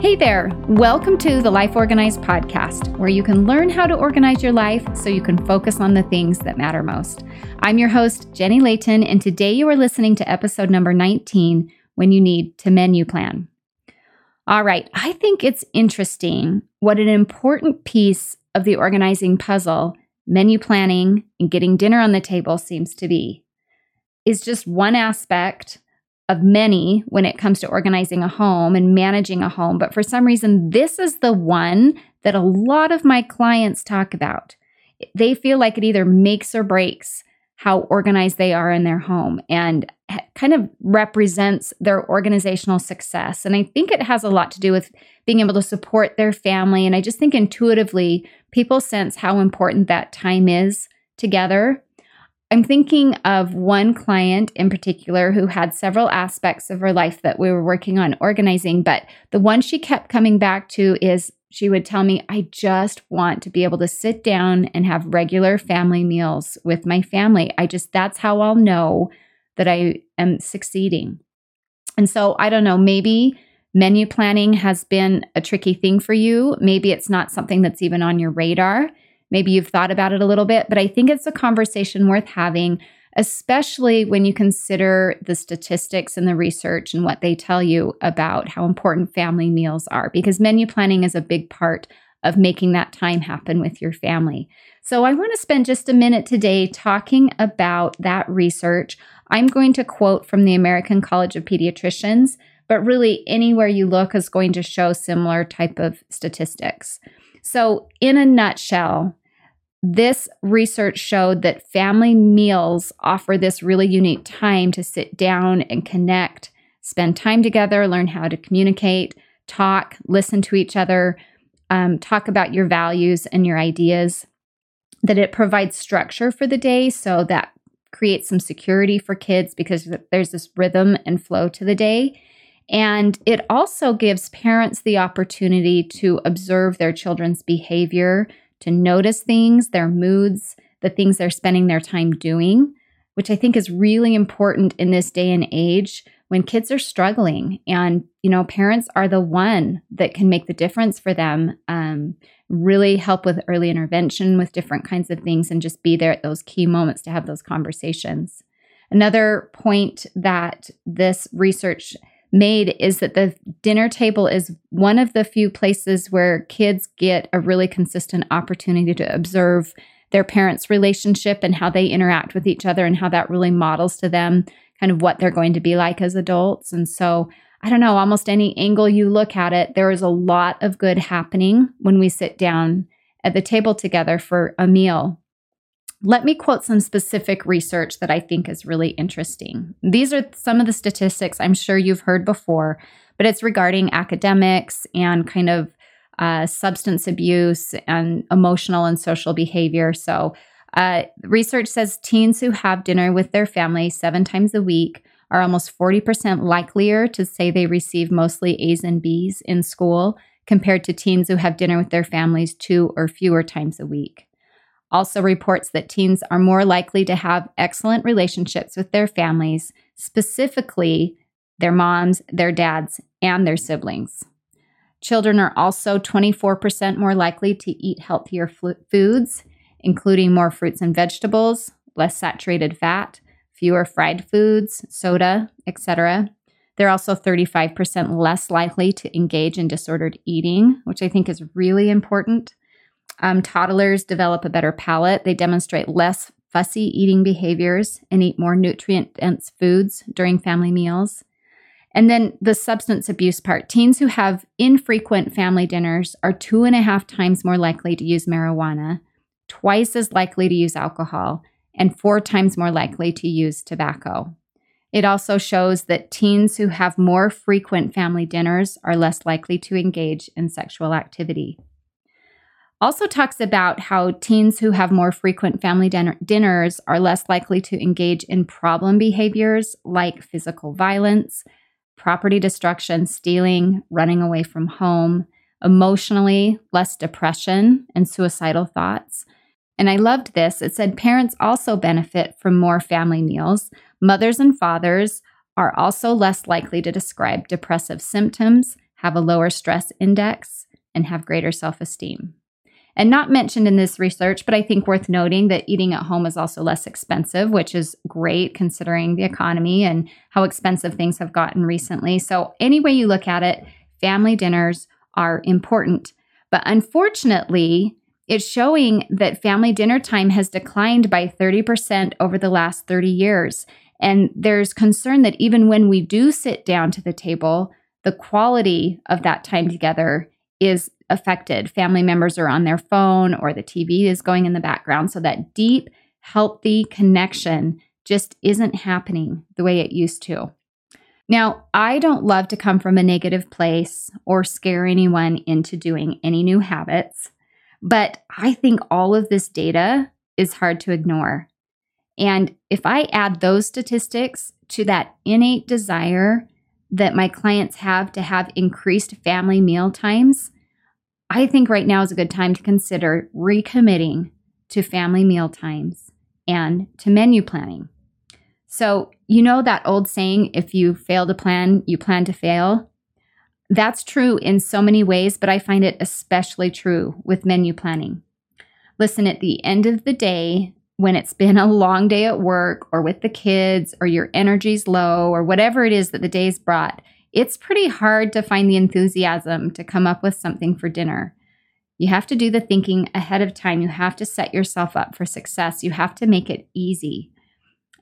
Hey there, welcome to the Life Organized podcast, where you can learn how to organize your life so you can focus on the things that matter most. I'm your host, Jenny Layton, and today you are listening to episode number 19 When You Need to Menu Plan. All right, I think it's interesting what an important piece of the organizing puzzle, menu planning and getting dinner on the table seems to be. Is just one aspect of many when it comes to organizing a home and managing a home. But for some reason, this is the one that a lot of my clients talk about. They feel like it either makes or breaks how organized they are in their home and kind of represents their organizational success. And I think it has a lot to do with being able to support their family. And I just think intuitively, people sense how important that time is together I'm thinking of one client in particular who had several aspects of her life that we were working on organizing, but the one she kept coming back to is she would tell me, I just want to be able to sit down and have regular family meals with my family. I just, that's how I'll know that I am succeeding. And so I don't know, maybe menu planning has been a tricky thing for you. Maybe it's not something that's even on your radar. Maybe you've thought about it a little bit, but I think it's a conversation worth having, especially when you consider the statistics and the research and what they tell you about how important family meals are, because menu planning is a big part of making that time happen with your family. So, I want to spend just a minute today talking about that research. I'm going to quote from the American College of Pediatricians, but really anywhere you look is going to show similar type of statistics. So, in a nutshell, this research showed that family meals offer this really unique time to sit down and connect, spend time together, learn how to communicate, talk, listen to each other, um, talk about your values and your ideas. That it provides structure for the day so that creates some security for kids because there's this rhythm and flow to the day. And it also gives parents the opportunity to observe their children's behavior, to notice things, their moods, the things they're spending their time doing, which I think is really important in this day and age when kids are struggling. And, you know, parents are the one that can make the difference for them, um, really help with early intervention with different kinds of things, and just be there at those key moments to have those conversations. Another point that this research made is that the dinner table is one of the few places where kids get a really consistent opportunity to observe their parents' relationship and how they interact with each other and how that really models to them kind of what they're going to be like as adults. And so, I don't know, almost any angle you look at it, there is a lot of good happening when we sit down at the table together for a meal. Let me quote some specific research that I think is really interesting. These are some of the statistics I'm sure you've heard before, but it's regarding academics and kind of uh, substance abuse and emotional and social behavior. So, uh, research says teens who have dinner with their family seven times a week are almost 40% likelier to say they receive mostly A's and B's in school compared to teens who have dinner with their families two or fewer times a week also reports that teens are more likely to have excellent relationships with their families, specifically their moms, their dads, and their siblings. Children are also 24% more likely to eat healthier foods, including more fruits and vegetables, less saturated fat, fewer fried foods, soda, etc. They're also 35% less likely to engage in disordered eating, which I think is really important. Um, toddlers develop a better palate. They demonstrate less fussy eating behaviors and eat more nutrient dense foods during family meals. And then the substance abuse part teens who have infrequent family dinners are two and a half times more likely to use marijuana, twice as likely to use alcohol, and four times more likely to use tobacco. It also shows that teens who have more frequent family dinners are less likely to engage in sexual activity also talks about how teens who have more frequent family dinner- dinners are less likely to engage in problem behaviors like physical violence, property destruction, stealing, running away from home, emotionally, less depression and suicidal thoughts. And I loved this. It said parents also benefit from more family meals. Mothers and fathers are also less likely to describe depressive symptoms, have a lower stress index, and have greater self esteem. And not mentioned in this research, but I think worth noting that eating at home is also less expensive, which is great considering the economy and how expensive things have gotten recently. So, any way you look at it, family dinners are important. But unfortunately, it's showing that family dinner time has declined by 30% over the last 30 years. And there's concern that even when we do sit down to the table, the quality of that time together is affected. Family members are on their phone or the TV is going in the background. So that deep, healthy connection just isn't happening the way it used to. Now, I don't love to come from a negative place or scare anyone into doing any new habits. But I think all of this data is hard to ignore. And if I add those statistics to that innate desire that my clients have to have increased family meal times, I think right now is a good time to consider recommitting to family meal times and to menu planning. So, you know that old saying, if you fail to plan, you plan to fail? That's true in so many ways, but I find it especially true with menu planning. Listen, at the end of the day, when it's been a long day at work or with the kids or your energy's low or whatever it is that the day's brought, it's pretty hard to find the enthusiasm to come up with something for dinner. You have to do the thinking ahead of time. You have to set yourself up for success. You have to make it easy.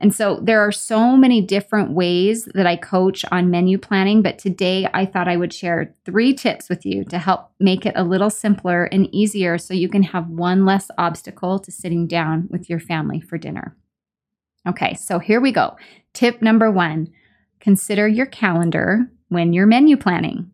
And so there are so many different ways that I coach on menu planning, but today I thought I would share three tips with you to help make it a little simpler and easier so you can have one less obstacle to sitting down with your family for dinner. Okay, so here we go. Tip number one consider your calendar when you're menu planning.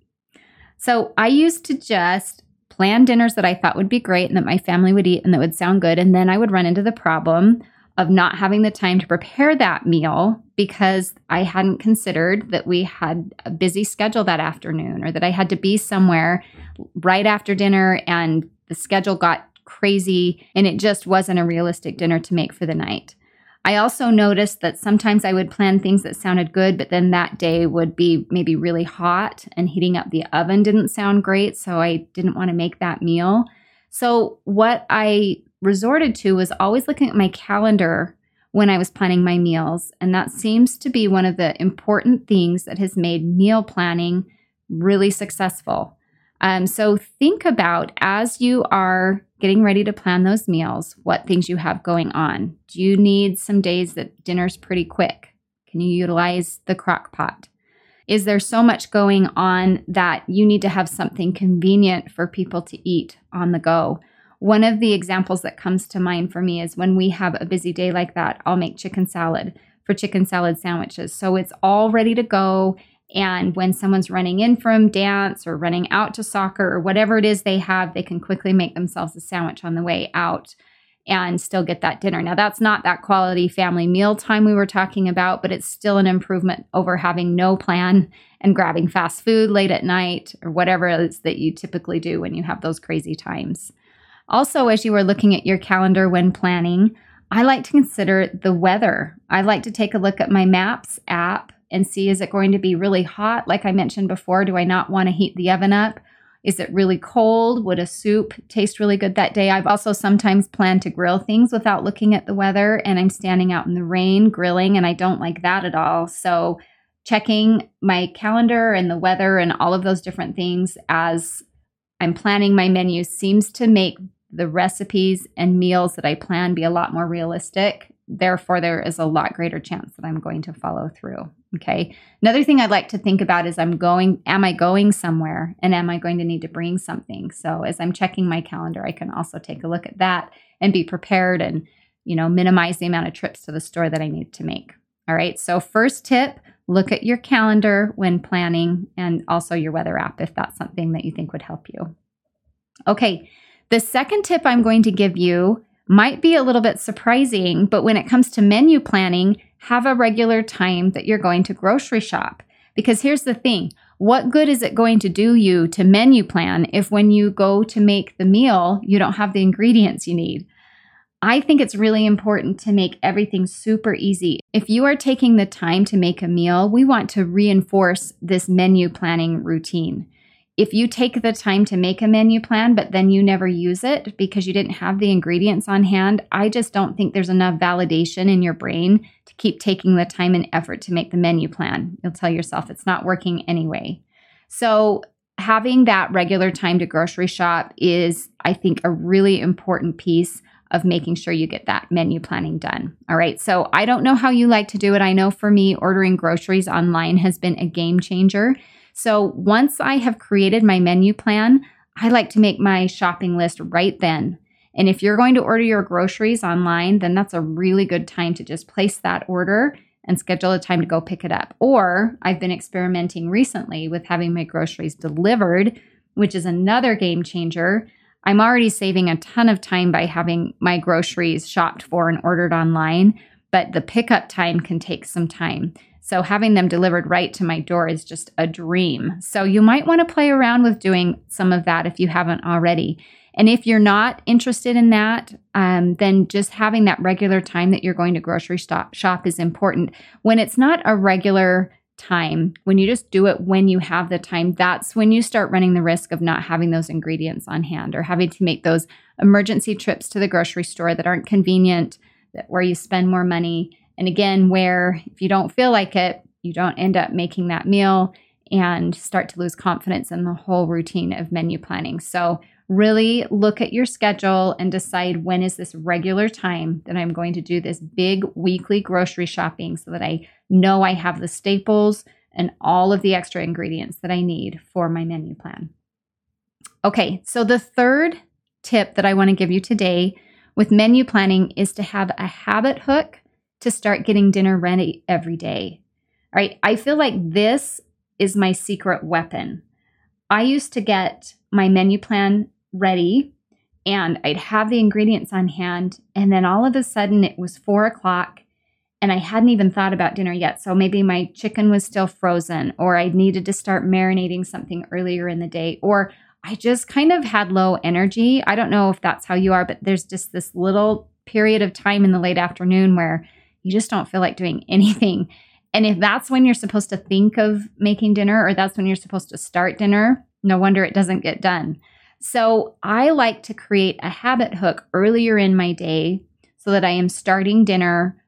So I used to just plan dinners that I thought would be great and that my family would eat and that would sound good. And then I would run into the problem of not having the time to prepare that meal because I hadn't considered that we had a busy schedule that afternoon or that I had to be somewhere right after dinner and the schedule got crazy and it just wasn't a realistic dinner to make for the night. I also noticed that sometimes I would plan things that sounded good, but then that day would be maybe really hot and heating up the oven didn't sound great. So I didn't want to make that meal. So, what I resorted to was always looking at my calendar when I was planning my meals. And that seems to be one of the important things that has made meal planning really successful. Um, so think about as you are getting ready to plan those meals, what things you have going on. Do you need some days that dinner's pretty quick? Can you utilize the crock pot? Is there so much going on that you need to have something convenient for people to eat on the go? One of the examples that comes to mind for me is when we have a busy day like that, I'll make chicken salad for chicken salad sandwiches. So it's all ready to go. And when someone's running in from dance or running out to soccer or whatever it is they have, they can quickly make themselves a sandwich on the way out and still get that dinner. Now, that's not that quality family meal time we were talking about, but it's still an improvement over having no plan and grabbing fast food late at night or whatever it is that you typically do when you have those crazy times. Also, as you are looking at your calendar when planning, I like to consider the weather. I like to take a look at my Maps app and see is it going to be really hot? Like I mentioned before, do I not want to heat the oven up? Is it really cold? Would a soup taste really good that day? I've also sometimes planned to grill things without looking at the weather, and I'm standing out in the rain grilling, and I don't like that at all. So, checking my calendar and the weather and all of those different things as I'm planning my menu seems to make the recipes and meals that I plan be a lot more realistic. Therefore, there is a lot greater chance that I'm going to follow through. Okay. Another thing I'd like to think about is I'm going, am I going somewhere and am I going to need to bring something? So as I'm checking my calendar, I can also take a look at that and be prepared and, you know, minimize the amount of trips to the store that I need to make. All right. So, first tip look at your calendar when planning and also your weather app if that's something that you think would help you. Okay. The second tip I'm going to give you might be a little bit surprising, but when it comes to menu planning, have a regular time that you're going to grocery shop. Because here's the thing what good is it going to do you to menu plan if when you go to make the meal, you don't have the ingredients you need? I think it's really important to make everything super easy. If you are taking the time to make a meal, we want to reinforce this menu planning routine. If you take the time to make a menu plan, but then you never use it because you didn't have the ingredients on hand, I just don't think there's enough validation in your brain to keep taking the time and effort to make the menu plan. You'll tell yourself it's not working anyway. So, having that regular time to grocery shop is, I think, a really important piece of making sure you get that menu planning done. All right. So, I don't know how you like to do it. I know for me, ordering groceries online has been a game changer so once I have created my menu plan, I like to make my shopping list right then. And if you're going to order your groceries online, then that's a really good time to just place that order and schedule a time to go pick it up. Or I've been experimenting recently with having my groceries delivered, which is another game changer. I'm already saving a ton of time by having my groceries shopped for and ordered online, but the pickup time can take some time. So having them delivered right to my door is just a dream. So you might want to play around with doing some of that if you haven't already. And if you're not interested in that, um, then just having that regular time that you're going to grocery stop shop is important. When it's not a regular time, when you just do it when you have the time, that's when you start running the risk of not having those ingredients on hand or having to make those emergency trips to the grocery store that aren't convenient, that where you spend more money and again, where if you don't feel like it, you don't end up making that meal and start to lose confidence in the whole routine of menu planning. So, really look at your schedule and decide when is this regular time that I'm going to do this big weekly grocery shopping so that I know I have the staples and all of the extra ingredients that I need for my menu plan. Okay, so the third tip that I want to give you today with menu planning is to have a habit hook to start getting dinner ready every day. All right. I feel like this is my secret weapon. I used to get my menu plan ready and I'd have the ingredients on hand. And then all of a sudden it was four o'clock and I hadn't even thought about dinner yet. So maybe my chicken was still frozen or I needed to start marinating something earlier in the day or I just kind of had low energy. I don't know if that's how you are, but there's just this little period of time in the late afternoon where you just don't feel like doing anything. And if that's when you're supposed to think of making dinner or that's when you're supposed to start dinner, no wonder it doesn't get done. So I like to create a habit hook earlier in my day so that I am starting dinner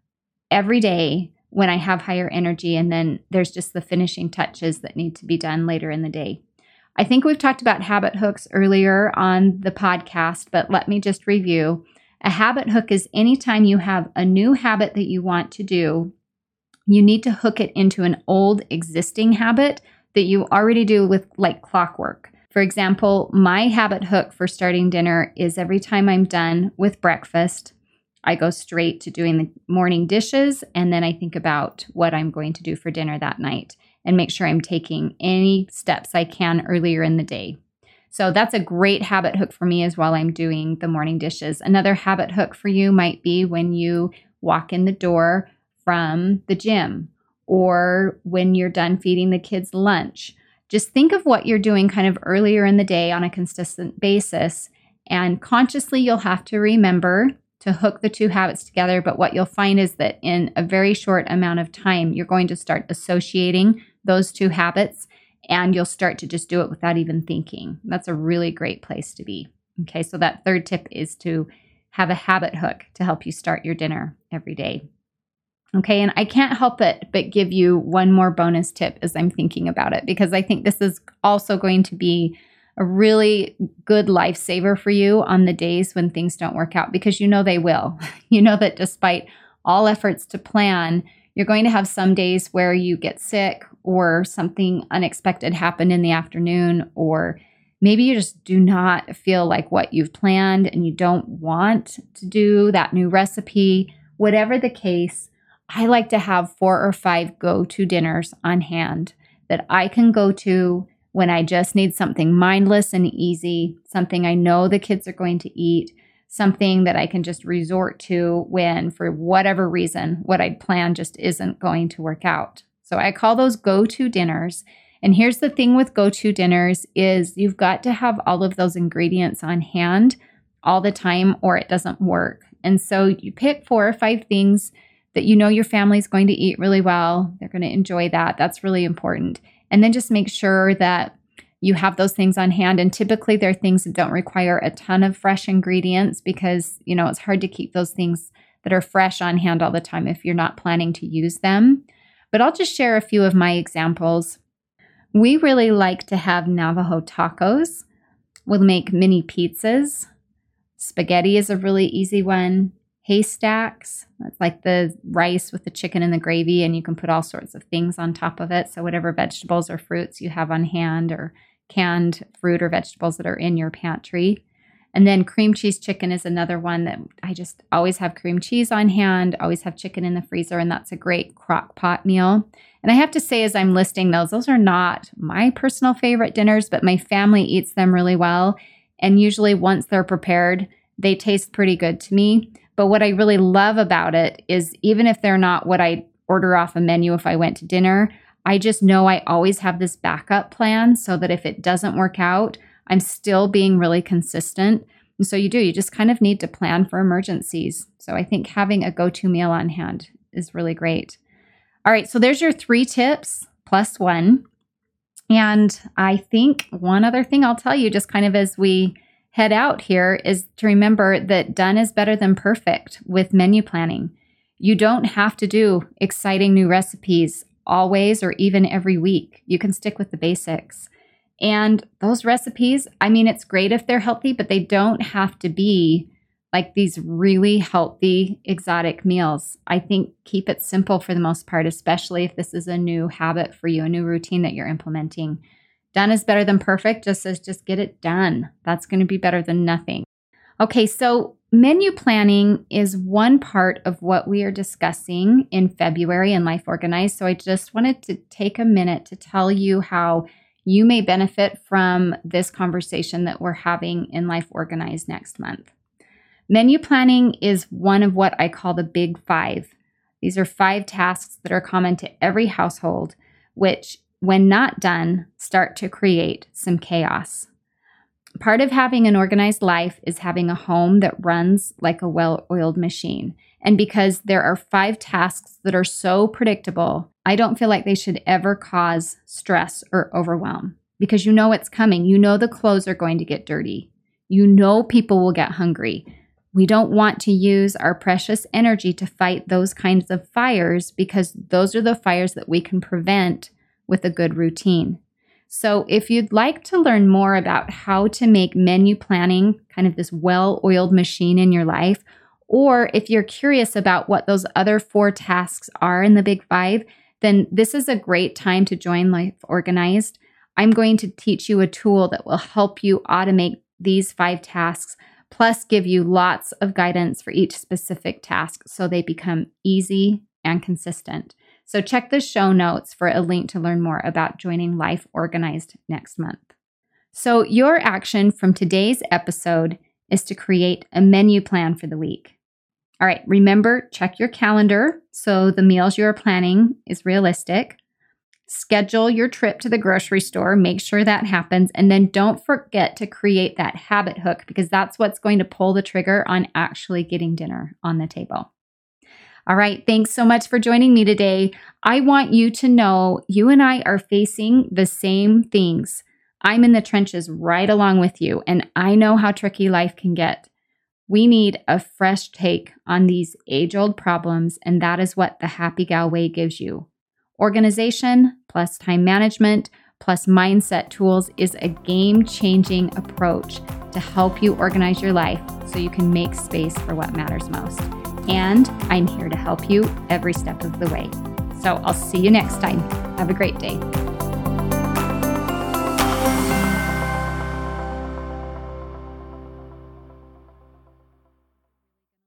every day when I have higher energy. And then there's just the finishing touches that need to be done later in the day. I think we've talked about habit hooks earlier on the podcast, but let me just review. A habit hook is anytime you have a new habit that you want to do, you need to hook it into an old existing habit that you already do with like clockwork. For example, my habit hook for starting dinner is every time I'm done with breakfast, I go straight to doing the morning dishes and then I think about what I'm going to do for dinner that night and make sure I'm taking any steps I can earlier in the day. So that's a great habit hook for me as while I'm doing the morning dishes. Another habit hook for you might be when you walk in the door from the gym or when you're done feeding the kids lunch. Just think of what you're doing kind of earlier in the day on a consistent basis. And consciously, you'll have to remember to hook the two habits together. But what you'll find is that in a very short amount of time, you're going to start associating those two habits and you'll start to just do it without even thinking. That's a really great place to be. Okay, so that third tip is to have a habit hook to help you start your dinner every day. Okay, and I can't help it but give you one more bonus tip as I'm thinking about it because I think this is also going to be a really good lifesaver for you on the days when things don't work out because you know they will. You know that despite all efforts to plan, you're going to have some days where you get sick or something unexpected happened in the afternoon, or maybe you just do not feel like what you've planned and you don't want to do that new recipe. Whatever the case, I like to have four or five go to dinners on hand that I can go to when I just need something mindless and easy, something I know the kids are going to eat, something that I can just resort to when, for whatever reason, what I'd planned just isn't going to work out. So I call those go-to dinners. And here's the thing with go-to dinners is you've got to have all of those ingredients on hand all the time or it doesn't work. And so you pick four or five things that you know your family's going to eat really well. They're going to enjoy that. That's really important. And then just make sure that you have those things on hand. And typically, they're things that don't require a ton of fresh ingredients because, you know, it's hard to keep those things that are fresh on hand all the time if you're not planning to use them. But I'll just share a few of my examples. We really like to have Navajo tacos. We'll make mini pizzas. Spaghetti is a really easy one. Haystacks, that's like the rice with the chicken and the gravy, and you can put all sorts of things on top of it. So, whatever vegetables or fruits you have on hand, or canned fruit or vegetables that are in your pantry. And then cream cheese chicken is another one that I just always have cream cheese on hand, always have chicken in the freezer, and that's a great crock pot meal. And I have to say, as I'm listing those, those are not my personal favorite dinners, but my family eats them really well. And usually, once they're prepared, they taste pretty good to me. But what I really love about it is even if they're not what I order off a menu if I went to dinner, I just know I always have this backup plan so that if it doesn't work out, I'm still being really consistent. And so you do, you just kind of need to plan for emergencies. So I think having a go to meal on hand is really great. All right, so there's your three tips plus one. And I think one other thing I'll tell you, just kind of as we head out here, is to remember that done is better than perfect with menu planning. You don't have to do exciting new recipes always or even every week. You can stick with the basics. And those recipes, I mean, it's great if they're healthy, but they don't have to be like these really healthy exotic meals. I think keep it simple for the most part, especially if this is a new habit for you, a new routine that you're implementing. Done is better than perfect, just as just get it done. That's going to be better than nothing. Okay, so menu planning is one part of what we are discussing in February in Life Organized. So I just wanted to take a minute to tell you how you may benefit from this conversation that we're having in Life Organized next month. Menu planning is one of what I call the big five. These are five tasks that are common to every household, which, when not done, start to create some chaos. Part of having an organized life is having a home that runs like a well oiled machine. And because there are five tasks that are so predictable, I don't feel like they should ever cause stress or overwhelm because you know it's coming. You know the clothes are going to get dirty. You know people will get hungry. We don't want to use our precious energy to fight those kinds of fires because those are the fires that we can prevent with a good routine. So, if you'd like to learn more about how to make menu planning kind of this well oiled machine in your life, or if you're curious about what those other four tasks are in the Big Five, then this is a great time to join Life Organized. I'm going to teach you a tool that will help you automate these five tasks, plus give you lots of guidance for each specific task so they become easy and consistent. So check the show notes for a link to learn more about joining Life Organized next month. So, your action from today's episode is to create a menu plan for the week. All right, remember, check your calendar so the meals you are planning is realistic. Schedule your trip to the grocery store, make sure that happens, and then don't forget to create that habit hook because that's what's going to pull the trigger on actually getting dinner on the table. All right. Thanks so much for joining me today. I want you to know you and I are facing the same things. I'm in the trenches right along with you, and I know how tricky life can get. We need a fresh take on these age old problems, and that is what the Happy Gal Way gives you. Organization plus time management plus mindset tools is a game changing approach to help you organize your life so you can make space for what matters most and I'm here to help you every step of the way. So I'll see you next time. Have a great day.